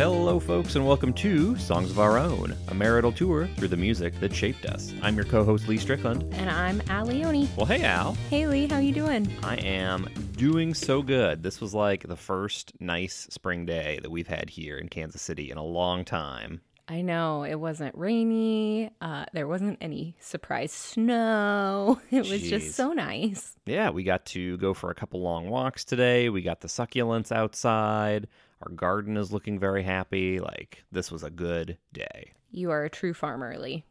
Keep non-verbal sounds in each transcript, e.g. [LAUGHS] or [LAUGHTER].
Hello, folks, and welcome to Songs of Our Own, a marital tour through the music that shaped us. I'm your co-host Lee Strickland. And I'm Al Leone. Well, hey Al, Hey Lee, how you doing? I am doing so good. This was like the first nice spring day that we've had here in Kansas City in a long time. I know it wasn't rainy. Uh, there wasn't any surprise snow. [LAUGHS] It was Jeez. just so nice. Yeah, we got to go for a couple long walks today. We got the succulents outside. Our garden is looking very happy. Like this was a good day. You are a true farmer, Lee.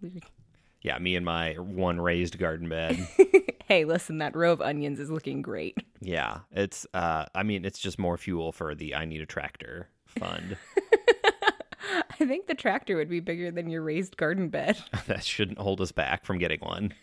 Yeah, me and my one raised garden bed. [LAUGHS] hey, listen, that row of onions is looking great. Yeah, it's uh I mean it's just more fuel for the I need a tractor fund. [LAUGHS] I think the tractor would be bigger than your raised garden bed. [LAUGHS] that shouldn't hold us back from getting one.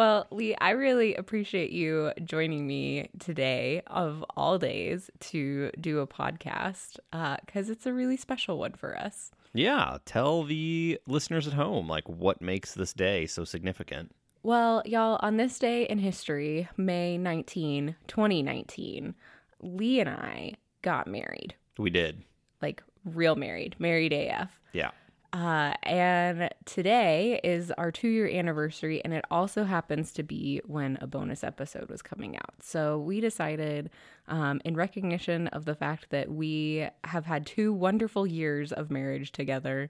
Well, Lee, I really appreciate you joining me today, of all days, to do a podcast uh, because it's a really special one for us. Yeah, tell the listeners at home like what makes this day so significant. Well, y'all, on this day in history, May 19, 2019, Lee and I got married. We did. Like, real married, married AF. Yeah. Uh, and today is our two year anniversary, and it also happens to be when a bonus episode was coming out. So we decided, um, in recognition of the fact that we have had two wonderful years of marriage together,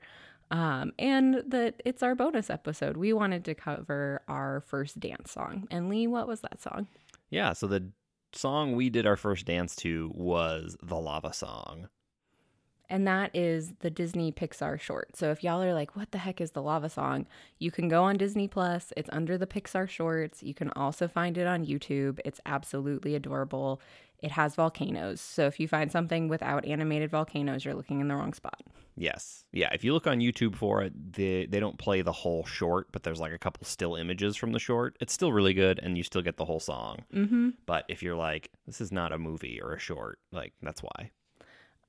um, and that it's our bonus episode, we wanted to cover our first dance song. And Lee, what was that song? Yeah, so the song we did our first dance to was the Lava Song. And that is the Disney Pixar short. So if y'all are like, what the heck is the lava song? You can go on Disney Plus. It's under the Pixar shorts. You can also find it on YouTube. It's absolutely adorable. It has volcanoes. So if you find something without animated volcanoes, you're looking in the wrong spot. Yes. Yeah, if you look on YouTube for it, they they don't play the whole short, but there's like a couple still images from the short. It's still really good and you still get the whole song. Mm-hmm. But if you're like this is not a movie or a short, like that's why.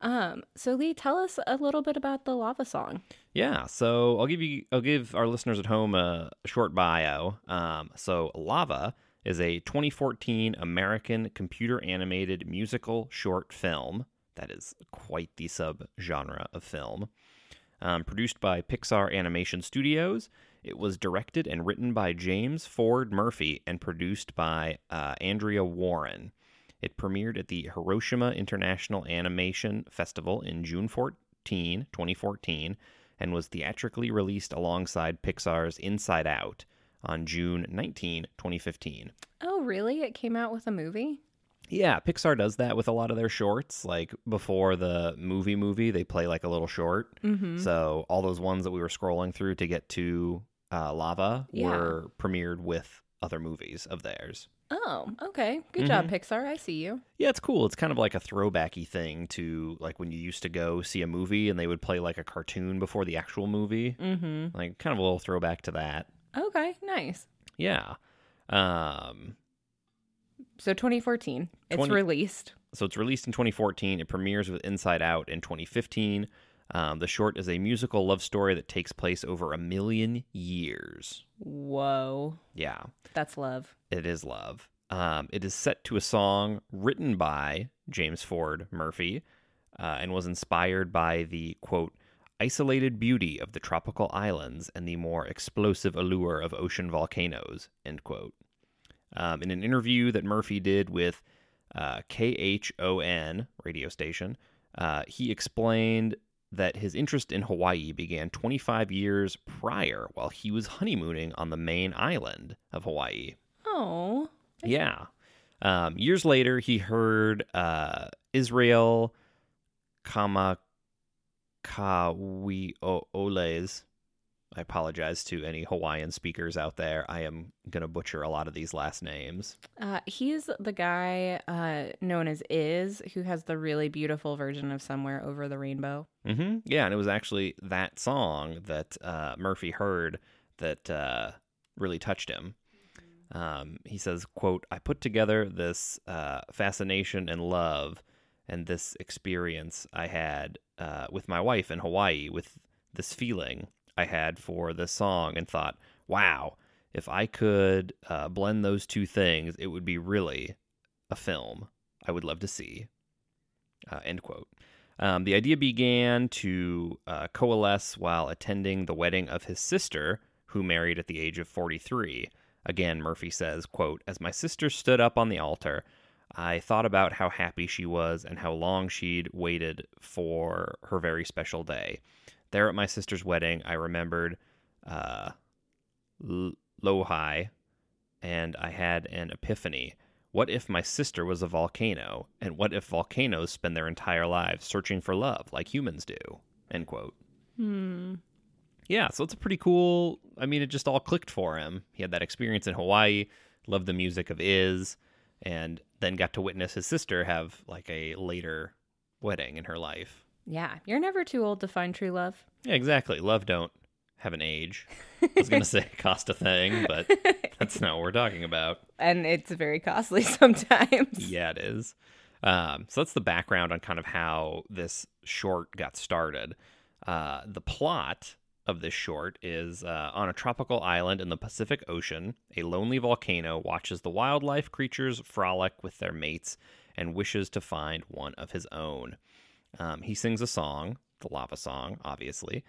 Um, so Lee, tell us a little bit about the lava song. Yeah, so I'll give you I'll give our listeners at home a short bio. Um, so Lava is a 2014 American computer animated musical short film that is quite the subgenre of film. Um, produced by Pixar Animation Studios, it was directed and written by James Ford Murphy and produced by uh, Andrea Warren. It premiered at the Hiroshima International Animation Festival in June 14, 2014, and was theatrically released alongside Pixar's Inside Out on June 19, 2015. Oh, really? It came out with a movie? Yeah, Pixar does that with a lot of their shorts. Like before the movie movie, they play like a little short. Mm-hmm. So all those ones that we were scrolling through to get to uh, Lava Yeah. were premiered with other movies of theirs. Oh, okay. Good job, Pixar. I see you. Yeah, it's cool. It's kind of like a throwbacky thing to like when you used to go see a movie and they would play like a cartoon before the actual movie. Mm-hmm. Like kind of a little throwback to that. Okay, nice. Yeah. Um So 2014, it's released. so it's released in 2014. It premieres with Inside Out in 2015. Um, the short is a musical love story that takes place over a million years. Whoa, Yeah. that's love. It is love. Um, it is set to a song written by James Ford Murphy uh, and was inspired by the quote, isolated beauty of the tropical islands and the more explosive allure of ocean volcanoes, end quote. Um, in an interview that Murphy did with uh, KHON radio station, uh, he explained that his interest in Hawaii began 25 years prior while he was honeymooning on the main island of Hawaii. Oh, Yeah. Um, years later, he heard uh, Israel Kamakawi I apologize to any Hawaiian speakers out there. I am going to butcher a lot of these last names. uh, he's the guy uh, known as IZ, who has the really beautiful version of "Somewhere Over the Rainbow." hmm Yeah, and it was actually that song that uh, Murphy heard that uh, really touched him. Um, he says, "quote I put together this uh, fascination and love, and this experience I had uh, with my wife in Hawaii, with this feeling I had for this song, and thought, wow, if I could uh, blend those two things, it would be really a film I would love to see." Uh, end quote. Um, the idea began to uh, coalesce while attending the wedding of his sister, who married at the age of 43. Again, Murphy says, quote, As my sister stood up on the altar, I thought about how happy she was and how long she'd waited for her very special day. There at my sister's wedding, I remembered uh, L- Loihi, and I had an epiphany. What if my sister was a volcano? And what if volcanoes spend their entire lives searching for love like humans do? End quote. Hmm. Yeah, so it's a pretty cool. I mean, it just all clicked for him. He had that experience in Hawaii, loved the music of IZ, and then got to witness his sister have like a later wedding in her life. Yeah, you're never too old to find true love. Yeah, exactly. Love don't have an age. I was gonna [LAUGHS] say cost a thing, but [LAUGHS] that's not what we're talking about. And it's very costly [LAUGHS] sometimes. Yeah, it is. Um, so that's the background on kind of how this short got started. Uh, the plot of this short is uh, on a tropical island in the Pacific Ocean, a lonely volcano watches the wildlife creatures frolic with their mates and wishes to find one of his own. Um, he sings a song, the lava song, obviously,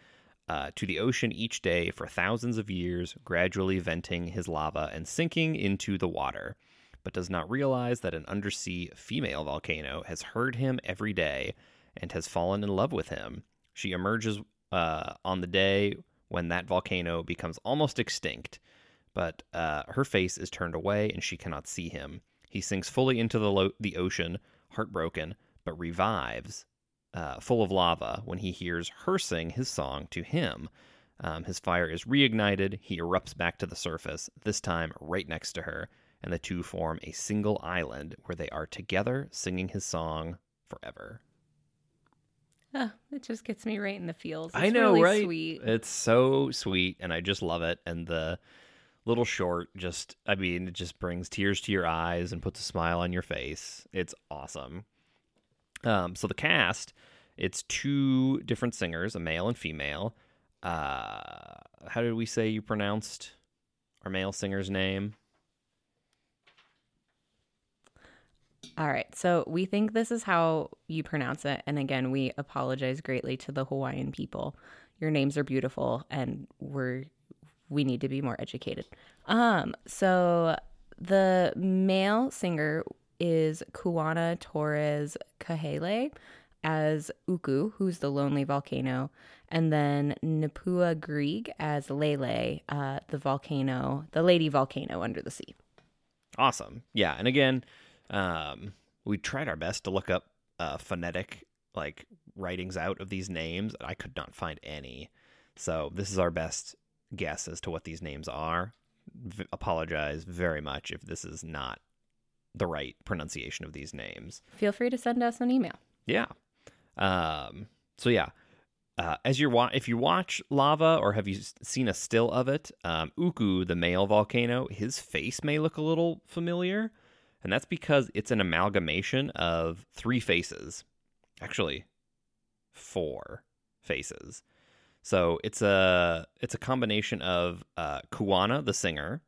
uh, to the ocean each day for thousands of years, gradually venting his lava and sinking into the water, but does not realize that an undersea female volcano has heard him every day and has fallen in love with him. She emerges uh, on the day when that volcano becomes almost extinct, but uh, her face is turned away and she cannot see him. He sinks fully into the, lo- the ocean, heartbroken, but revives, uh, full of lava, when he hears her sing his song to him. Um, his fire is reignited. He erupts back to the surface, this time right next to her, and the two form a single island where they are together singing his song forever. Oh, it just gets me right in the feels. It's I know, really right? Sweet. It's so sweet, and I just love it. And the little short, just I mean, it just brings tears to your eyes and puts a smile on your face. It's awesome. Um, so the cast, it's two different singers, a male and female. Uh, how did we say you pronounced our male singer's name? All right. So we think this is how you pronounce it. And again, we apologize greatly to the Hawaiian people. Your names are beautiful and we're we need to be more educated. Um, so the male singer is Kuana Torres Kahele as Uku, who's the lonely volcano, and then Napua Greig as Lele, uh, the volcano, the lady volcano under the sea. Awesome. Yeah, and again, um, we tried our best to look up uh, phonetic like writings out of these names. I could not find any. So this is our best guess as to what these names are. V- apologize very much if this is not the right pronunciation of these names. Feel free to send us an email. Yeah. Um. So yeah. Uh, as you're wa- if you watch lava or have you seen a still of it, um, Uku, the male volcano, his face may look a little familiar, and that's because it's an amalgamation of three faces, actually, four faces. So it's a it's a combination of uh, Kuana, the singer,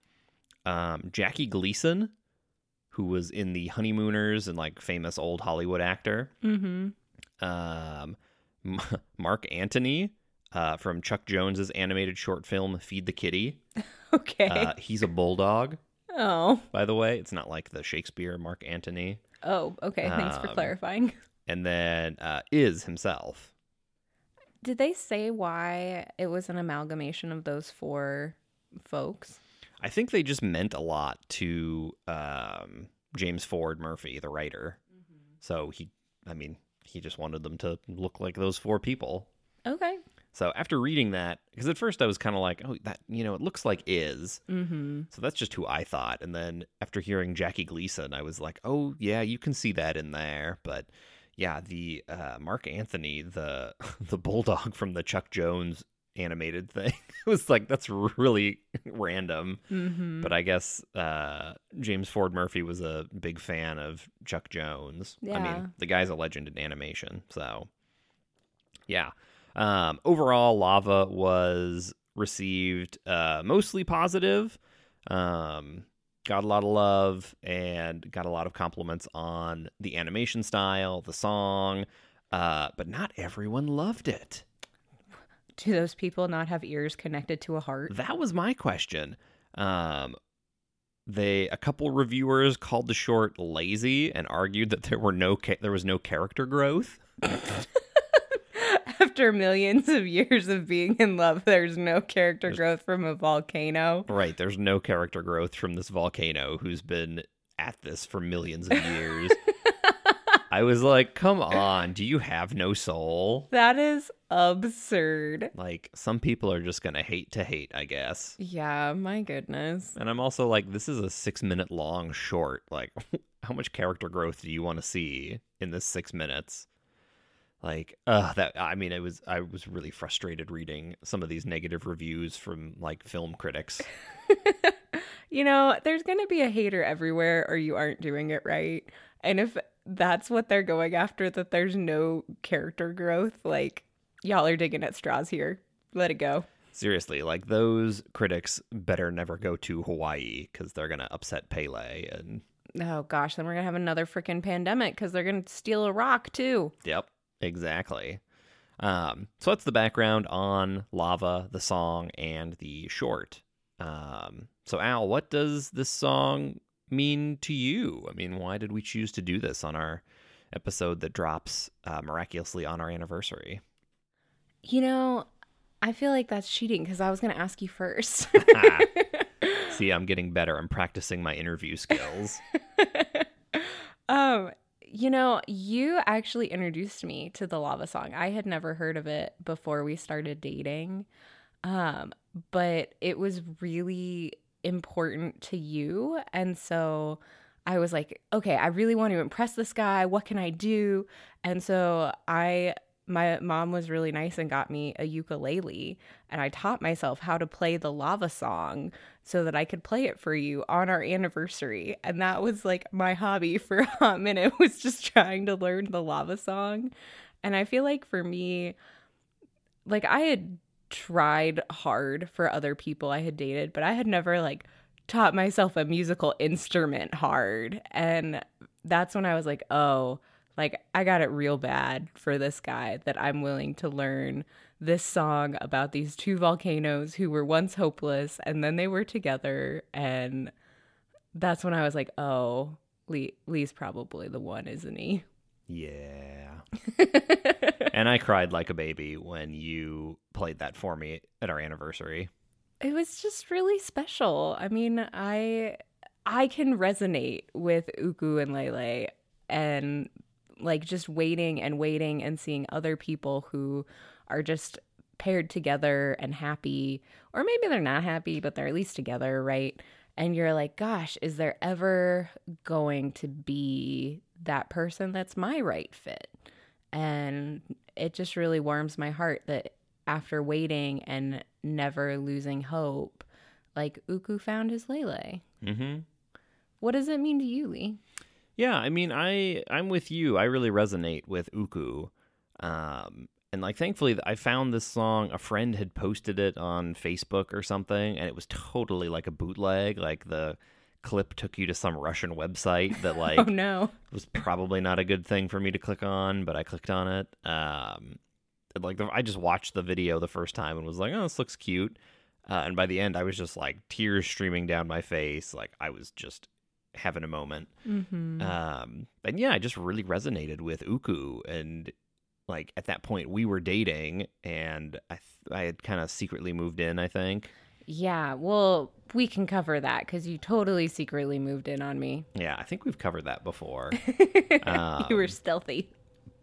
um, Jackie Gleason, who was in the Honeymooners and like famous old Hollywood actor, Mm-hmm. um, M- [LAUGHS] Marc Antony uh, from Chuck Jones's animated short film Feed the Kitty. [LAUGHS] Okay. Uh, he's a bulldog, oh. by the way. It's not like the Shakespeare Mark Antony. Oh, okay. Thanks for Um, clarifying. [LAUGHS] And then uh, IZ himself. Did they say why it was an amalgamation of those four folks? I think they just meant a lot to um, James Ford Murphy, the writer. So he, I mean, he just wanted them to look like those four people. Okay. So after reading that, because at first I was kind of like, oh, that you know, it looks like IZ. Mm-hmm. So that's just who I thought. And then after hearing Jackie Gleason, I was like, oh yeah, you can see that in there. But yeah, the uh, Marc Antony, the [LAUGHS] the bulldog from the Chuck Jones animated thing, [LAUGHS] it was like that's really [LAUGHS] random. Mm-hmm. But I guess uh, James Ford Murphy was a big fan of Chuck Jones. I mean, the guy's a legend in animation. So, yeah. Um, overall, Lava was received uh, mostly positive. Um, got a lot of love and got a lot of compliments on the animation style, the song. uh, but not everyone loved it. Do those people not have ears connected to a heart? That was my question. Um, they a couple reviewers called the short lazy and argued that there were no ca- there was no character growth. [LAUGHS] After millions of years of being in love, there's no character growth from a volcano. Right, there's no character growth from this volcano who's been at this for millions of years. [LAUGHS] I was like, "Come on, do you have no soul?" That is absurd. Like some people are just going to hate to hate, I guess. Yeah, my goodness. And I'm also like, this is a six minute long short. Like, [LAUGHS] how much character growth do you want to see in this six minutes? Like, uh, that I mean, it was I was really frustrated reading some of these negative reviews from like film critics. [LAUGHS] You know, there's going to be a hater everywhere or you aren't doing it right. And if that's what they're going after, that there's no character growth, like, y'all are digging at straws here. Let it go. Seriously, like those critics better never go to Hawaii because they're gonna upset Pele and Oh gosh, then we're gonna have another freaking pandemic because they're gonna steal a rock too. Yep, exactly. Um, so that's the background on Lava, the song, and the short. Um, so Al, what does this song mean to you? I mean, why did we choose to do this on our episode that drops uh, miraculously on our anniversary? You know, I feel like that's cheating because I was gonna ask you first. [LAUGHS] [LAUGHS] See, I'm getting better. I'm practicing my interview skills. [LAUGHS] um, you know, you actually introduced me to the lava song. I had never heard of it before we started dating. Um, but it was really important to you. And so I was like, okay, I really want to impress this guy. What can I do? And so I my mom was really nice and got me a ukulele and I taught myself how to play the lava song so that I could play it for you on our anniversary. And that was like my hobby [LAUGHS] for a hot minute [LAUGHS] was just trying to learn the lava song. And I feel like for me like I had tried hard for other people I had dated, but I had never like taught myself a musical instrument hard. And that's when I was like, oh, like I got it real bad for this guy that I'm willing to learn this song about these two volcanoes who were once hopeless and then they were together. And that's when I was like, oh, Lee, Lee's probably the one, isn't he? Yeah. [LAUGHS] and I cried like a baby when you played that for me at our anniversary. It was just really special. I mean, I I can resonate with Uku and Lele and like just waiting and waiting and seeing other people who are just paired together and happy or maybe they're not happy but they're at least together, right? And you're like, gosh, is there ever going to be that person that's my right fit? And it just really warms my heart that after waiting and never losing hope, like Uku found his Lele. Mm-hmm. What does it mean to you, Lee? Yeah, I mean, I I'm with you. I really resonate with Uku, um, and like thankfully, I found this song. A friend had posted it on Facebook or something, and it was totally like a bootleg. Like the clip took you to some Russian website that [LAUGHS] like oh no was probably not a good thing for me to click on, but I clicked on it. Um, like the, I just watched the video the first time and was like, "Oh, this looks cute," uh, and by the end, I was just like tears streaming down my face. Like I was just having a moment. mm-hmm. Um, and yeah, I just really resonated with Uku, and like at that point, we were dating, and I th- I had kind of secretly moved in. I think. Yeah well we can cover that because you totally secretly moved in on me Yeah, I think we've covered that before. [LAUGHS] you were Um, stealthy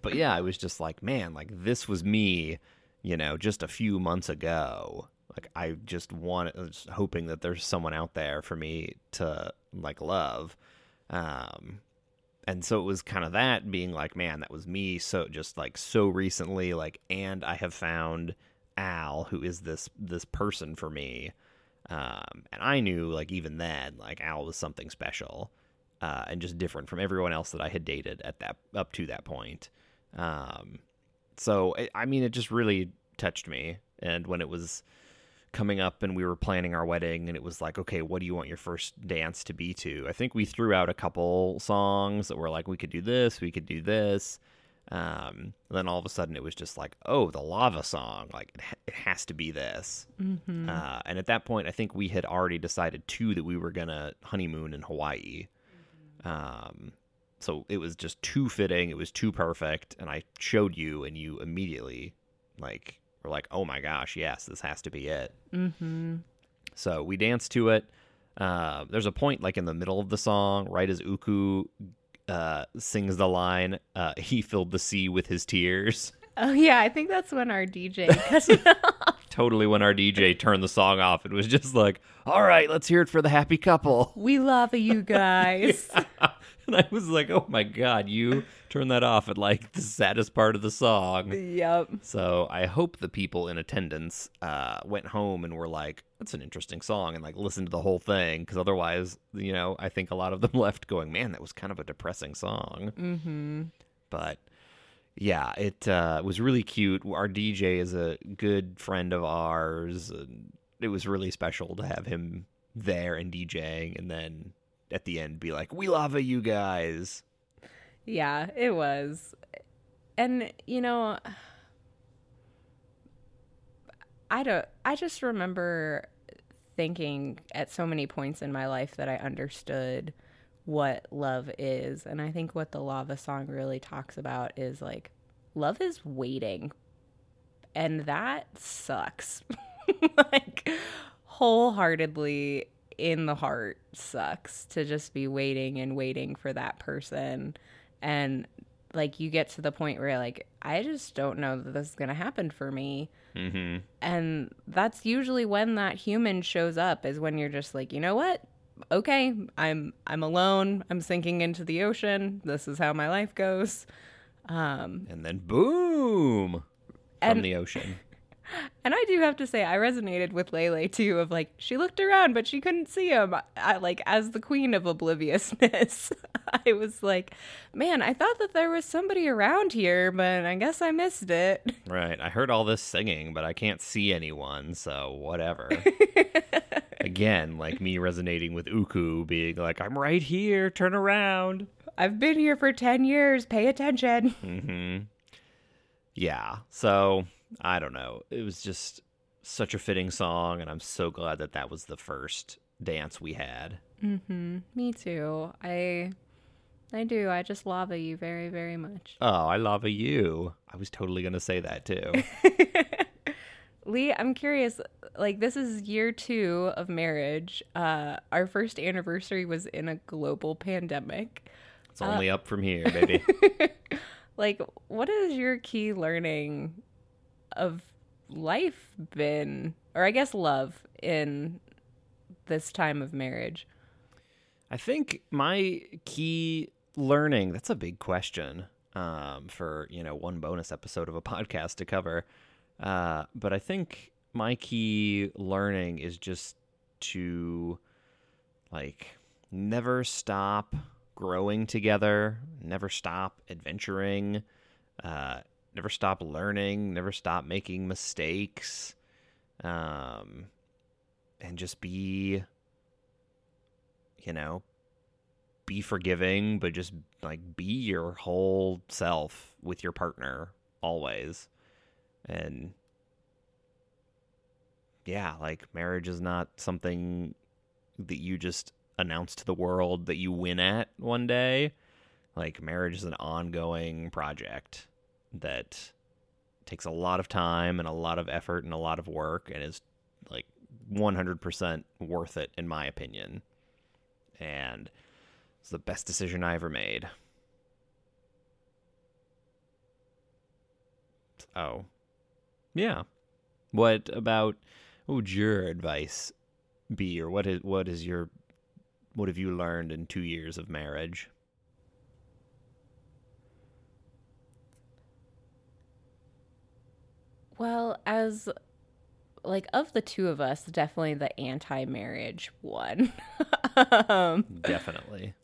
but yeah, I was just like, man, like this was me, you know, just a few months ago. Like I just wanted, I was hoping that there's someone out there for me to like love. Um, and so it was kind of that being like, man, that was me. So just like so recently, like, and I have found Al, who is this this person for me. Um, and I knew like even then, like Al was something special, uh, and just different from everyone else that I had dated at that up to that point. Um, so it, I mean, it just really touched me. And when it was coming up and we were planning our wedding, and it was like, okay, what do you want your first dance to be to? I think we threw out a couple songs that were like, we could do this, we could do this. Um, then all of a sudden it was just like, oh, the lava song, like it, ha- it has to be this. Mm-hmm. Uh, and at that point, I think we had already decided too that we were gonna honeymoon in Hawaii. Um, so it was just too fitting. It was too perfect, and I showed you, and you immediately like were like, "Oh my gosh, yes, this has to be it." Mm-hmm. So we danced to it. Uh, there's a point like in the middle of the song, right as Uku uh, sings the line, uh, "He filled the sea with his tears." [LAUGHS] Oh yeah, I think that's when our DJ [LAUGHS] cut it off. totally when our DJ turned the song off. It was just like, all right, let's hear it for the happy couple. We love you [LAUGHS] guys. And I was like, oh my God, you turned that off at like the saddest part of the song. Yep. So I hope the people in attendance uh, went home and were like, that's an interesting song and like listened to the whole thing. Because otherwise, you know, I think a lot of them [LAUGHS] left going, man, that was kind of a depressing song. Mm-hmm. But yeah, it uh, was really cute. Our DJ is a good friend of ours. And it was really special to have him there and DJing, and then at the end be like, "We love you guys." Yeah, it was. And you know, I don't I just remember thinking at so many points in my life that I understood what love is. And I think what the lava song really talks about is like love is waiting. And that sucks. [LAUGHS] like wholeheartedly in the heart sucks to just be waiting and waiting for that person and like you get to the point where like I just don't know that this is going to happen for me. Mm-hmm. And that's usually when that human shows up is when you're just like, "You know what? Okay, I'm I'm alone. I'm sinking into the ocean. This is how my life goes." Um And then boom from And- the ocean. [LAUGHS] And I do have to say, I resonated with Lele too. Of like, she looked around, but she couldn't see him. I, like, as the queen of obliviousness, [LAUGHS] I was like, man, I thought that there was somebody around here, but I guess I missed it. [LAUGHS] Right. I heard all this singing, but I can't see anyone, so whatever. Again, like me resonating with Uku being like, I'm right here, turn around. I've been here for 10 years. Pay attention. hmm Yeah. So I don't know. It was just such a fitting song, and I'm so glad that that was the first dance we had. Mm-hmm. Me too. I, I do. I just lava you very, very much. Oh, I love you. I was totally gonna say that too. [LAUGHS] Lee, I'm curious. Like, this is year two of marriage. Uh, our first anniversary was in a global pandemic. It's only up from here, baby. [LAUGHS] Like, what is your key learning of life been, or I guess love, in this time of marriage? I think my key learning, that's a big question um, for, you know, one bonus episode of a [LAUGHS] podcast to cover. Uh, but I think my key learning is just to, like, never stop growing together, never stop adventuring, uh, never stop learning, never stop making mistakes, um, and just be you know, be forgiving, but just like be your whole self with your partner always. And yeah, like marriage is not something that you just announce to the world that you win at one day. Like marriage is an ongoing project that takes a lot of time and a lot of effort and a lot of work and is like 100% worth it in my opinion and it's the best decision I ever made. Oh, yeah. What about what would your advice be, or what is what is your what have you learned in two years of marriage? Well, as like of the two of us, definitely the anti-marriage one. [LAUGHS] um, Definitely.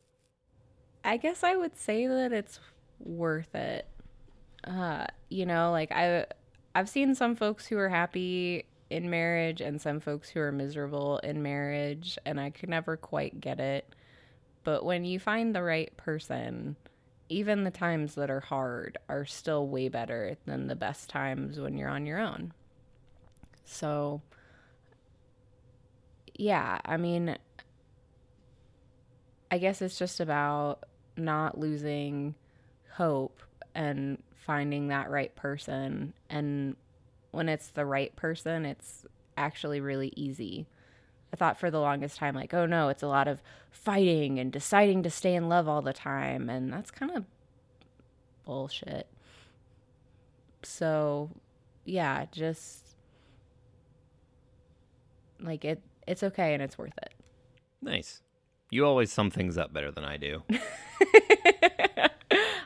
I guess I would say that it's worth it. Uh, you know, like I I've seen some folks who are happy in marriage and some folks who are miserable in marriage and I could never quite get it. But when you find the right person, even the times that are hard are still way better than the best times when you're on your own. So, yeah, I mean, I guess it's just about not losing hope and finding that right person. And when it's the right person, it's actually really easy. I thought for the longest time, like, oh no, it's a lot of fighting and deciding to stay in love all the time. And that's kind of bullshit. So, yeah, just like it, it's okay and it's worth it. Nice. You always sum things up better than I do. [LAUGHS]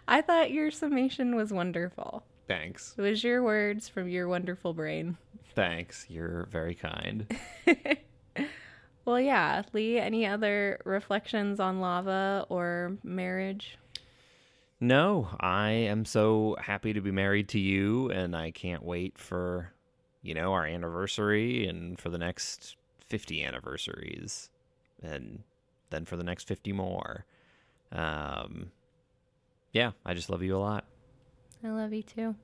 I thought your summation was wonderful. Thanks. It was your words from your wonderful brain. Thanks. You're very kind. [LAUGHS] well, yeah. Lee, any other reflections on lava or marriage? No, I am so happy to be married to you, and I can't wait for, you know, our anniversary and for the next 50 anniversaries, and then for the next 50 more. Um, yeah, I just love you a lot. I love you too.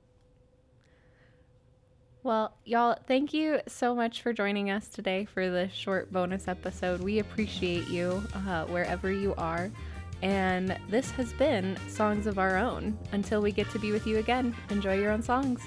Well, y'all, thank you so much for joining us today for this short bonus episode. We appreciate you uh, wherever you are. And this has been Songs of Our Own. Until we get to be with you again, enjoy your own songs.